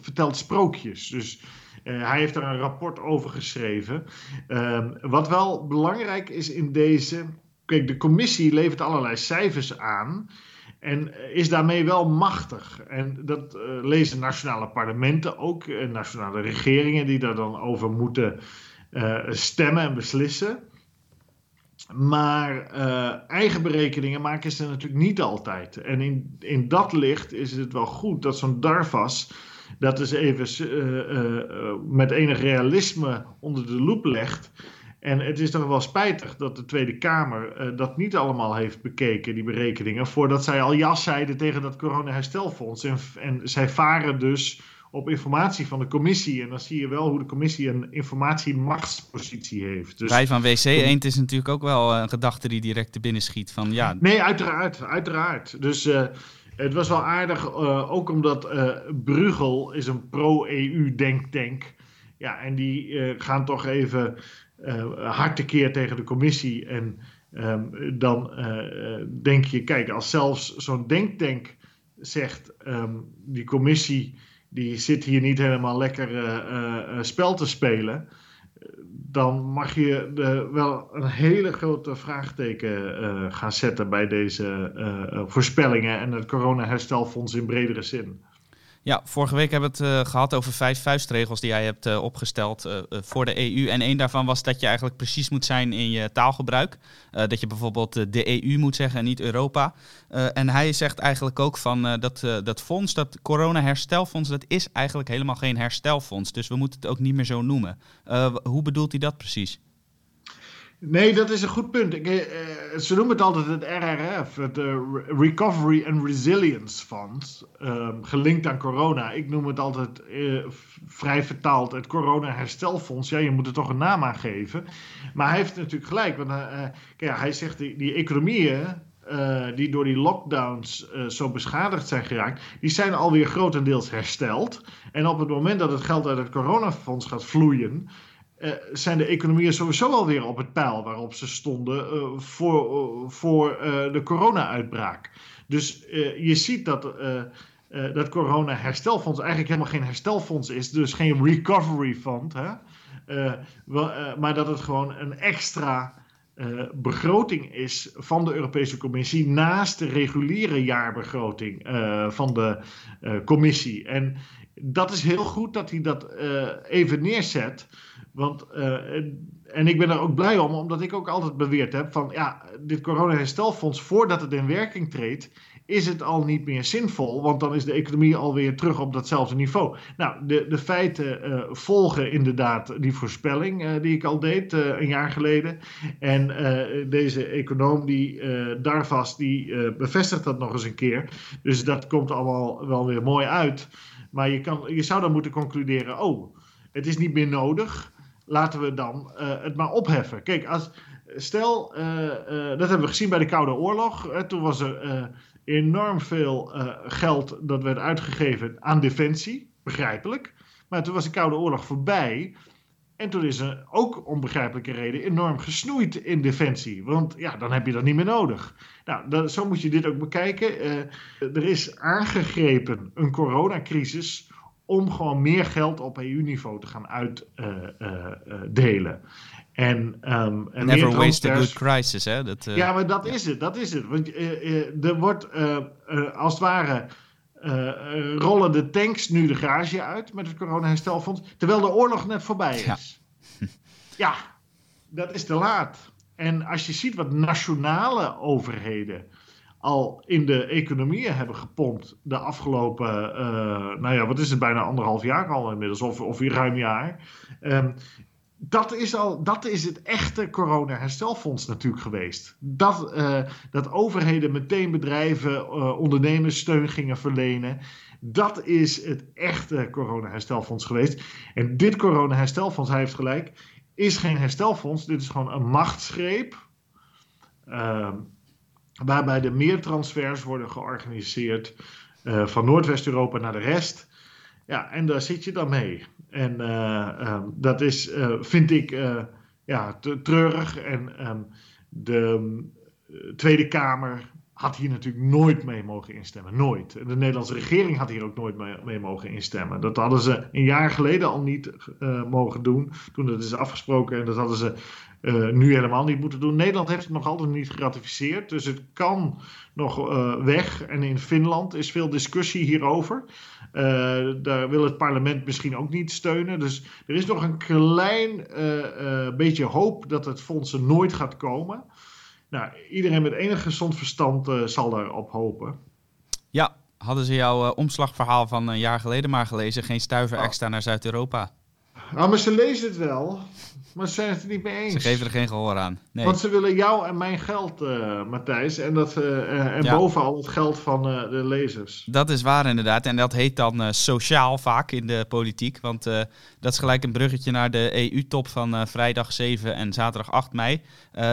vertelt sprookjes. Dus hij heeft daar een rapport over geschreven. Ehm, wat wel belangrijk is in deze... Kijk, de commissie levert allerlei cijfers aan... En is daarmee wel machtig. En dat uh, lezen nationale parlementen ook, uh, nationale regeringen die daar dan over moeten stemmen en beslissen. Maar eigen berekeningen maken ze natuurlijk niet altijd. En in, in dat licht is het wel goed dat zo'n DARVAS dat eens even met enig realisme onder de loep legt. En het is toch wel spijtig dat de Tweede Kamer uh, dat niet allemaal heeft bekeken, die berekeningen, voordat zij al jas zeiden tegen dat coronaherstelfonds. En, en zij varen dus op informatie van de commissie. En dan zie je wel hoe de commissie een informatiemachtspositie heeft. Dus, Wij van WC Eend is natuurlijk ook wel een gedachte die direct te binnen schiet. Van, ja. Nee, uiteraard. uiteraard. Dus uh, het was wel aardig, uh, ook omdat Brugel is een pro-EU denktank. Ja, en die gaan toch even uh, hard tekeer tegen de commissie. En um, dan uh, denk je, kijk, als zelfs zo'n denktank zegt, um, die commissie die zit hier niet helemaal lekker uh, spel te spelen. Dan mag je de, wel een hele grote vraagteken gaan zetten bij deze voorspellingen en het corona-herstelfonds in bredere zin. Ja, vorige week hebben we het uh, gehad over vijf vuistregels die jij hebt uh, opgesteld uh, voor de EU. En één daarvan was dat je eigenlijk precies moet zijn in je taalgebruik. dat je bijvoorbeeld de EU moet zeggen en niet Europa. en hij zegt eigenlijk ook van dat, dat fonds, dat corona-herstelfonds, dat is eigenlijk helemaal geen herstelfonds. Dus we moeten het ook niet meer zo noemen. hoe bedoelt hij dat precies? Nee, dat is een goed punt. Ik, eh, ze noemen het altijd het RRF, het uh, Recovery and Resilience Fund, um, gelinkt aan corona. Ik noem het altijd vrij vertaald het Corona Herstelfonds. Ja, je moet er toch een naam aan geven. Maar hij heeft natuurlijk gelijk, want kijk, hij zegt die, die economieën die door die lockdowns zo beschadigd zijn geraakt, die zijn alweer grotendeels hersteld. En op het moment dat het geld uit het coronafonds gaat vloeien, uh, zijn de economieën sowieso alweer op het pijl waarop ze stonden uh, voor, uh, voor de corona-uitbraak. Dus je ziet dat dat corona-herstelfonds eigenlijk helemaal geen herstelfonds is, dus geen recovery fund, hè? maar dat het gewoon een extra begroting is van de Europese Commissie naast de reguliere jaarbegroting van de Commissie. En dat is heel goed dat hij dat even neerzet. Want, uh, en ik ben er ook blij om, omdat ik ook altijd beweerd heb van ja, dit corona-herstelfonds, voordat het in werking treedt, is het al niet meer zinvol, want dan is de economie alweer terug op datzelfde niveau. Nou, de, de feiten uh, volgen inderdaad die voorspelling uh, die ik al deed een jaar geleden. En deze econoom, die Darvas, die bevestigt dat nog eens een keer. Dus dat komt allemaal wel weer mooi uit. Maar je, kan, je zou dan moeten concluderen, oh, het is niet meer nodig laten we dan uh, het maar opheffen. Kijk, als, stel, uh, uh, dat hebben we gezien bij de Koude Oorlog. toen was er enorm veel geld dat werd uitgegeven aan defensie, begrijpelijk. Maar toen was de Koude Oorlog voorbij. En toen is er ook onbegrijpelijke reden enorm gesnoeid in defensie. Want ja, dan heb je dat niet meer nodig. Nou, zo moet je dit ook bekijken. er is aangegrepen een coronacrisis om gewoon meer geld op EU-niveau te gaan uitdelen. En, um, en Never waste a good crisis, hè? Dat, uh, ja, maar dat is het, dat is het. Want uh, er wordt als het ware rollen de tanks nu de garage uit met het corona-herstelfonds, terwijl de oorlog net voorbij is. Ja. ja, dat is te laat. En als je ziet wat nationale overheden al in de economieën hebben gepompt de afgelopen, uh, nou ja, wat is het, bijna anderhalf jaar al inmiddels, of, of ruim jaar. Um, dat is, al, dat is het echte corona-herstelfonds natuurlijk geweest. Dat, uh, dat overheden meteen bedrijven, uh, ondernemers steun gingen verlenen. Dat is het echte corona-herstelfonds geweest. En dit corona-herstelfonds, hij heeft gelijk, is geen herstelfonds. Dit is gewoon een machtsgreep. Uh, waarbij er meer transfers worden georganiseerd uh, van Noordwest-Europa naar de rest. Ja, en daar zit je dan mee. En uh, dat is, uh, vind ik, ja, treurig. En um, de Tweede Kamer had hier natuurlijk nooit mee mogen instemmen. Nooit. De Nederlandse regering had hier ook nooit mee, mogen instemmen. Dat hadden ze een jaar geleden al niet uh, mogen doen. Toen dat is afgesproken. En dat hadden ze uh, nu helemaal niet moeten doen. Nederland heeft het nog altijd niet geratificeerd. Dus het kan nog uh, weg. En in Finland is veel discussie hierover. daar wil het parlement misschien ook niet steunen. Dus er is nog een klein beetje hoop dat het fonds er nooit gaat komen. Nou, iedereen met enig gezond verstand uh, zal daarop hopen. Ja, hadden ze jouw uh, omslagverhaal van een jaar geleden maar gelezen? Geen stuiver oh. extra naar Zuid-Europa. Nou, maar ze lezen het wel. Maar ze zijn het er niet mee eens. Ze geven er geen gehoor aan. Nee. Want ze willen jou en mijn geld, uh, Matthijs. En, dat, uh, en bovenal het geld van uh, de lezers. Dat is waar inderdaad. En dat heet dan sociaal vaak in de politiek. Want dat is gelijk een bruggetje naar de EU-top van vrijdag 7 en zaterdag 8 mei.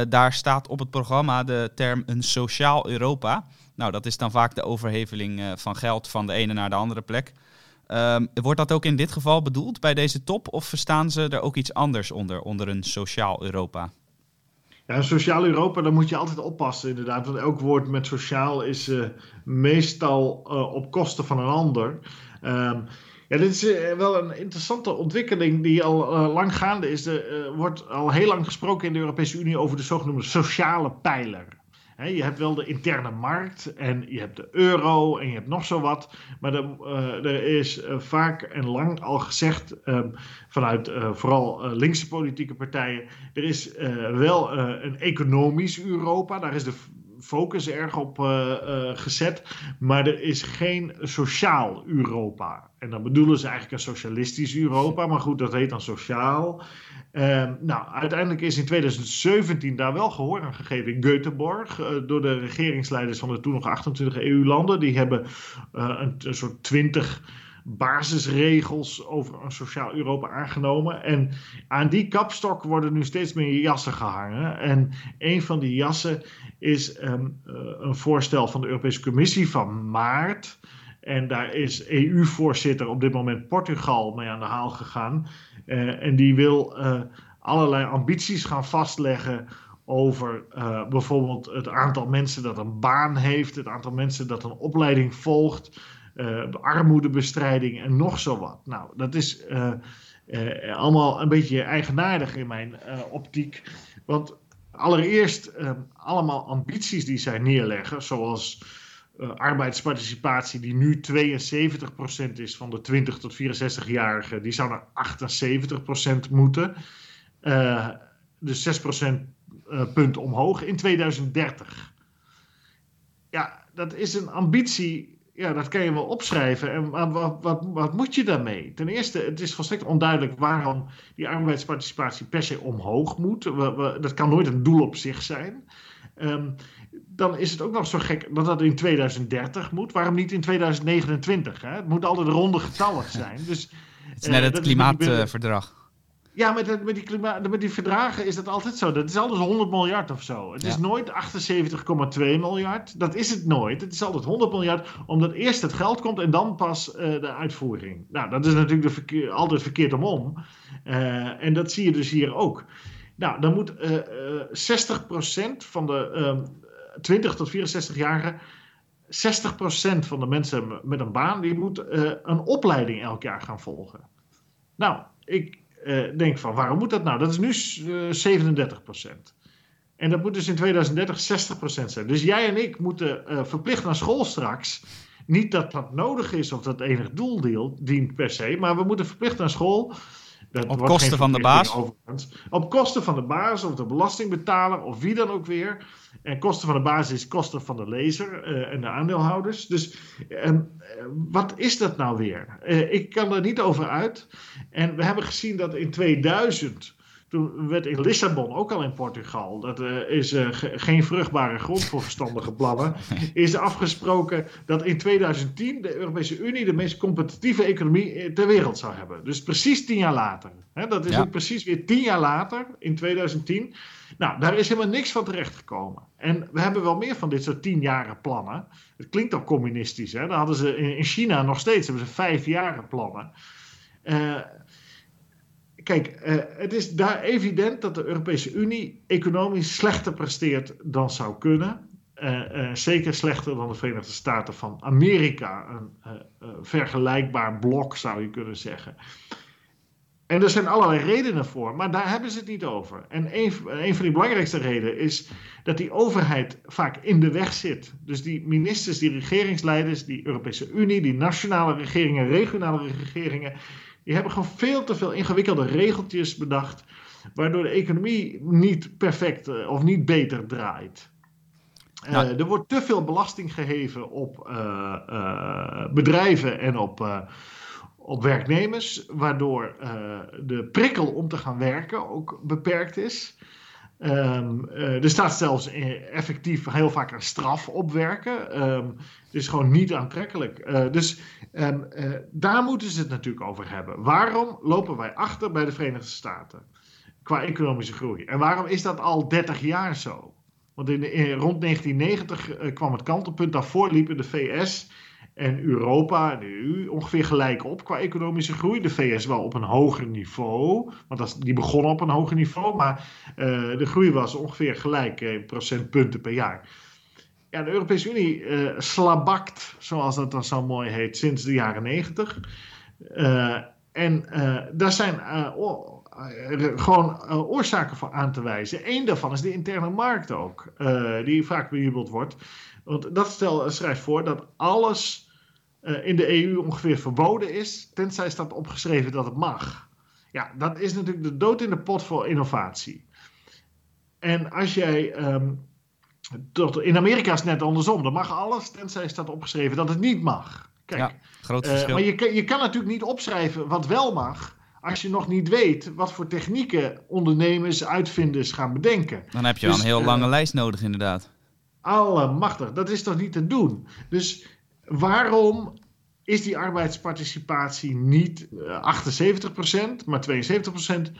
daar staat op het programma de term een sociaal Europa. Nou, dat is dan vaak de overheveling van geld van de ene naar de andere plek. Um, wordt dat ook in dit geval bedoeld bij deze top? Of verstaan ze er ook iets anders onder, onder een sociaal Europa? Ja, een sociaal Europa, daar moet je altijd oppassen inderdaad. Want elk woord met sociaal is uh, meestal uh, op kosten van een ander. Um, ja, dit is uh, wel een interessante ontwikkeling die al lang gaande is. Er wordt al heel lang gesproken in de Europese Unie over de zogenoemde sociale pijler je hebt wel de interne markt en je hebt de euro en je hebt nog zo wat. Maar er, uh, er is uh, vaak en lang al gezegd um, vanuit uh, vooral linkse politieke partijen. Er is wel een economisch Europa. Daar is de focus erg op gezet. Maar er is geen sociaal Europa. En dan bedoelen ze eigenlijk een socialistisch Europa. Maar goed, dat heet dan sociaal. Uh, nou, uiteindelijk is in 2017 daar wel gehoor aan gegeven in Göteborg uh, door de regeringsleiders van de toen nog 28 EU-landen. Die hebben een, een, soort 20 basisregels over een sociaal Europa aangenomen. En aan die kapstok worden nu steeds meer jassen gehangen. En een van die jassen is um, een voorstel van de Europese Commissie van maart. En daar is EU-voorzitter op dit moment Portugal mee aan de haal gegaan. Uh, en die wil uh, allerlei ambities gaan vastleggen over bijvoorbeeld het aantal mensen dat een baan heeft, het aantal mensen dat een opleiding volgt, armoedebestrijding en nog zo wat. Nou, dat is allemaal een beetje eigenaardig in mijn optiek. Want allereerst allemaal ambities die zij neerleggen, zoals arbeidsparticipatie, die nu 72% is van de 20 tot 64-jarigen, die zou naar 78% moeten. Uh, dus 6% uh, eh, punt omhoog in 2030. Ja, dat is een ambitie. Ja, dat kan je wel opschrijven. En wat, wat, wat moet je daarmee? Ten eerste, het is volstrekt onduidelijk waarom die arbeidsparticipatie per se omhoog moet. We, we, dat kan nooit een doel op zich zijn. Um, dan is het ook nog zo gek dat dat in 2030 moet. Waarom niet in 2029? Hè? Het moet altijd ronde getallen zijn. Dus, het is net uh, het klimaatverdrag. Ja, met, met, die klimaat, met die verdragen is dat altijd zo. Dat is altijd 100 miljard of zo. Het ja. is nooit 78,2 miljard. Dat is het nooit. Het is altijd 100 miljard, omdat eerst het geld komt en dan pas uh, de uitvoering. Nou, dat is natuurlijk de verkeer, altijd verkeerd omom. Uh, en dat zie je dus hier ook. Nou, dan moet uh, 60% van de 20 tot 64-jarigen, 60% van de mensen met een baan, die moet uh, een opleiding elk jaar gaan volgen. Nou, ik, denk van waarom moet dat nou? Dat is nu 37% En dat moet dus in 2030 60% zijn. Dus jij en ik moeten verplicht naar school straks. Niet dat dat nodig is of dat enig doel dient per se, maar we moeten verplicht naar school. Dat op kosten van de baas? Op kosten van de baas of de belastingbetaler of wie dan ook weer. En kosten van de baas is kosten van de lezer uh, en de aandeelhouders. Dus uh, wat is dat nou weer? Uh, ik kan er niet over uit. En we hebben gezien dat in 2000 toen werd in Lissabon, ook al in Portugal, dat uh, is uh, geen vruchtbare grond voor verstandige plannen, is afgesproken dat in 2010 de Europese Unie de meest competitieve economie ter wereld zou hebben. Dus precies tien jaar later. Hè, dat is ook precies weer tien jaar later, in 2010. Nou, daar is helemaal niks van terechtgekomen. En we hebben wel meer van dit soort tienjaren plannen. Het klinkt al communistisch, hè? Daar hadden ze in China nog steeds hebben ze vijf jaren plannen. Uh, kijk, uh, het is daar evident dat de Europese Unie economisch slechter presteert dan zou kunnen. Uh, uh, zeker slechter dan de Verenigde Staten van Amerika. Een vergelijkbaar blok zou je kunnen zeggen. En er zijn allerlei redenen voor, maar daar hebben ze het niet over. En een, een van die belangrijkste redenen is dat die overheid vaak in de weg zit. Dus die ministers, die regeringsleiders, die Europese Unie, die nationale regeringen, regionale regeringen, die hebben gewoon veel te veel ingewikkelde regeltjes bedacht, waardoor de economie niet perfect eh, of niet beter draait. Uh, er wordt te veel belasting geheven op uh, bedrijven en op, op werknemers, waardoor de prikkel om te gaan werken ook beperkt is. Um, er staat zelfs effectief heel vaak een straf op werken. Um, het is gewoon niet aantrekkelijk. Uh, dus uh, daar moeten ze het natuurlijk over hebben. Waarom lopen wij achter bij de Verenigde Staten qua economische groei? En waarom is dat al 30 jaar zo? Want in, rond 1990 uh, kwam het kantelpunt. Daarvoor liepen de VS en Europa EU ongeveer gelijk op qua economische groei. De VS wel op een hoger niveau, want dat, die begonnen op een hoger niveau, maar uh, de groei was ongeveer gelijk in procentpunten per jaar. Ja, de Europese Unie uh, slabakt, zoals dat dan zo mooi heet, sinds de jaren negentig. Uh, en daar zijn gewoon oorzaken voor aan te wijzen. Eén daarvan is de interne markt ook, die vaak bejubeld wordt. Want dat stel, schrijft voor dat alles uh, in de EU ongeveer verboden is, tenzij staat opgeschreven dat het mag. Ja, dat is natuurlijk de dood in de pot voor innovatie. En als jij. Um, tot, in Amerika is het net andersom. Dan mag alles, tenzij staat opgeschreven dat het niet mag. Kijk, ja, groot verschil. Uh, maar je, je kan natuurlijk niet opschrijven wat wel mag als je nog niet weet wat voor technieken ondernemers, uitvinders gaan bedenken. Dan heb je dus, een heel uh, lange lijst nodig, inderdaad. Allemachtig, dat is toch niet te doen? Dus waarom is die arbeidsparticipatie niet 78%, eh, maar 72%?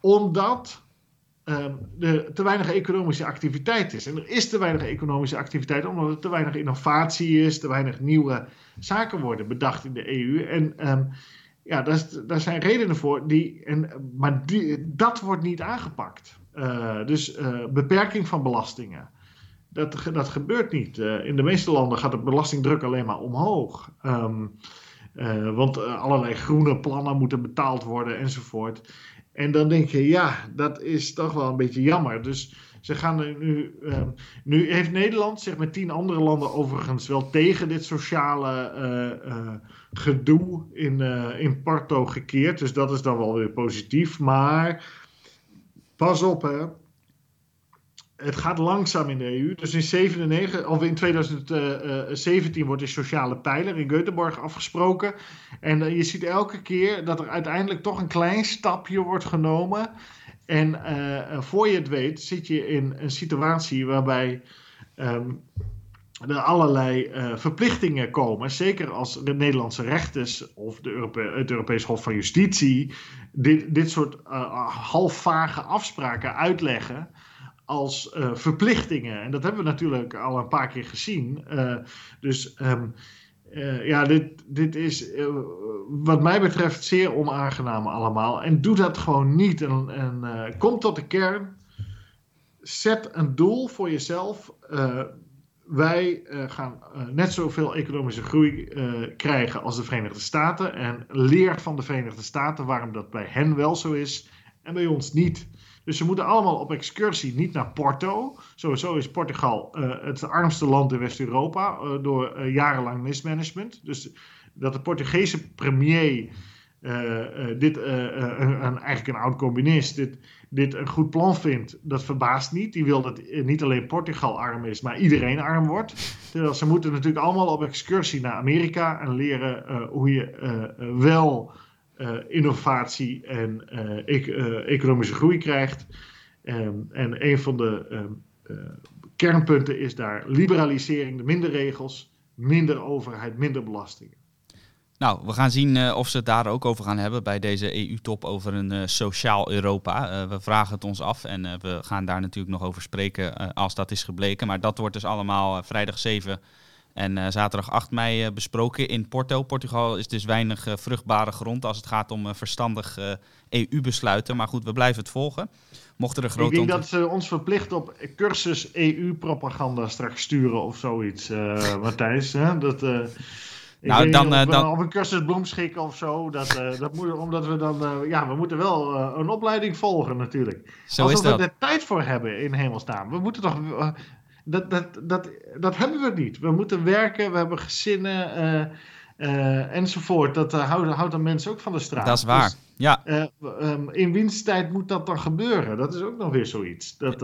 Omdat um, er te weinig economische activiteit is. En er is te weinig economische activiteit omdat er te weinig innovatie is, te weinig nieuwe zaken worden bedacht in de EU. En um, ja, daar, daar, zijn redenen voor, die, en, maar dat wordt niet aangepakt. Uh, dus uh, beperking van belastingen. Dat, dat gebeurt niet. Uh, in de meeste landen gaat de belastingdruk alleen maar omhoog. Um, uh, want uh, allerlei groene plannen moeten betaald worden enzovoort. En dan denk je, ja, dat is toch wel een beetje jammer. Dus ze gaan er nu. Um, nu heeft Nederland zich met tien andere landen overigens wel tegen dit sociale gedoe in, in Porto gekeerd. Dus dat is dan wel weer positief. Maar pas op, hè het gaat langzaam in de EU. Dus in, 97, of in 2017 wordt de sociale pijler in Göteborg afgesproken. En uh, je ziet elke keer dat er uiteindelijk toch een klein stapje wordt genomen. En voor je het weet zit je in een situatie waarbij um, er allerlei verplichtingen komen. Zeker als de Nederlandse rechters of de Europe het Europees Hof van Justitie dit, dit soort halfvage afspraken uitleggen als uh, verplichtingen. En dat hebben we natuurlijk al een paar keer gezien. Uh, dus um, uh, ja, dit, dit is wat mij betreft zeer onaangenaam allemaal. En doe dat gewoon niet. En, en kom tot de kern. Zet een doel voor jezelf. wij gaan net zoveel economische groei krijgen als de Verenigde Staten. En leert van de Verenigde Staten waarom dat bij hen wel zo is en bij ons niet. Dus ze moeten allemaal op excursie, niet naar Porto. Sowieso is Portugal het armste land in West-Europa door jarenlang mismanagement. Dus dat de Portugese premier dit, een, eigenlijk een oud communist, dit, dit een goed plan vindt, dat verbaast niet. Die wil dat niet alleen Portugal arm is, maar iedereen arm wordt. Terwijl ze moeten natuurlijk allemaal op excursie naar Amerika en leren hoe je wel innovatie en e economische groei krijgt. Um, en een van de um, kernpunten is daar liberalisering, minder regels, minder overheid, minder belastingen. Nou, we gaan zien of ze het daar ook over gaan hebben bij deze EU-top over een sociaal Europa. We vragen het ons af en we gaan daar natuurlijk nog over spreken als dat is gebleken. Maar dat wordt dus allemaal vrijdag 7 en zaterdag 8 mei besproken in Porto. Portugal is dus weinig vruchtbare grond als het gaat om verstandig EU-besluiten. Maar goed, we blijven het volgen. Mochten er grote Ik denk dat ze ons verplicht op cursus EU-propaganda straks sturen of zoiets, Matthijs. Hè? Dat nou, dan, of, dan... of een cursus bloemschikken of zo. Dat, uh, dat moet, omdat we dan, uh, ja, we moeten wel uh, een opleiding volgen natuurlijk. Zo Alsof is dat. we er tijd voor hebben in hemelsnaam. We moeten toch, dat, dat, dat, dat hebben we niet. We moeten werken, we hebben gezinnen enzovoort. Dat houdt dan mensen ook van de straat. Dat is waar, dus, ja. Um, in winsttijd moet dat dan gebeuren. Dat is ook nog weer zoiets. Dat...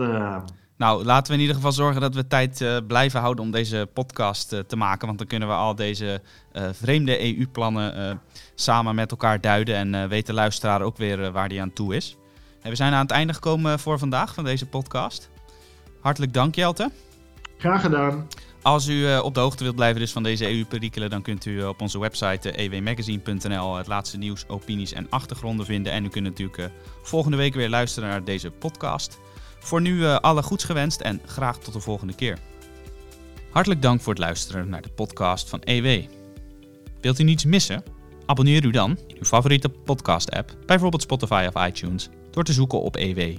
Nou, laten we in ieder geval zorgen dat we tijd uh, blijven houden om deze podcast uh, te maken. Want dan kunnen we al deze uh, vreemde EU-plannen samen met elkaar duiden. En weet de luisteraar ook weer waar die aan toe is. En we zijn aan het einde gekomen voor vandaag van deze podcast. Hartelijk dank, Jelte. Graag gedaan. Als u op de hoogte wilt blijven dus van deze EU-perikelen, dan kunt u op onze website ewmagazine.nl het laatste nieuws, opinies en achtergronden vinden. En u kunt natuurlijk volgende week weer luisteren naar deze podcast. Voor nu alle goeds gewenst en graag tot de volgende keer. Hartelijk dank voor het luisteren naar de podcast van EW. Wilt u niets missen? Abonneer u dan in uw favoriete podcast-app, bijvoorbeeld Spotify of iTunes, door te zoeken op EW.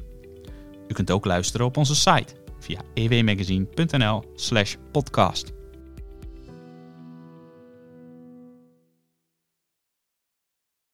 U kunt ook luisteren op onze site via ewmagazine.nl/podcast.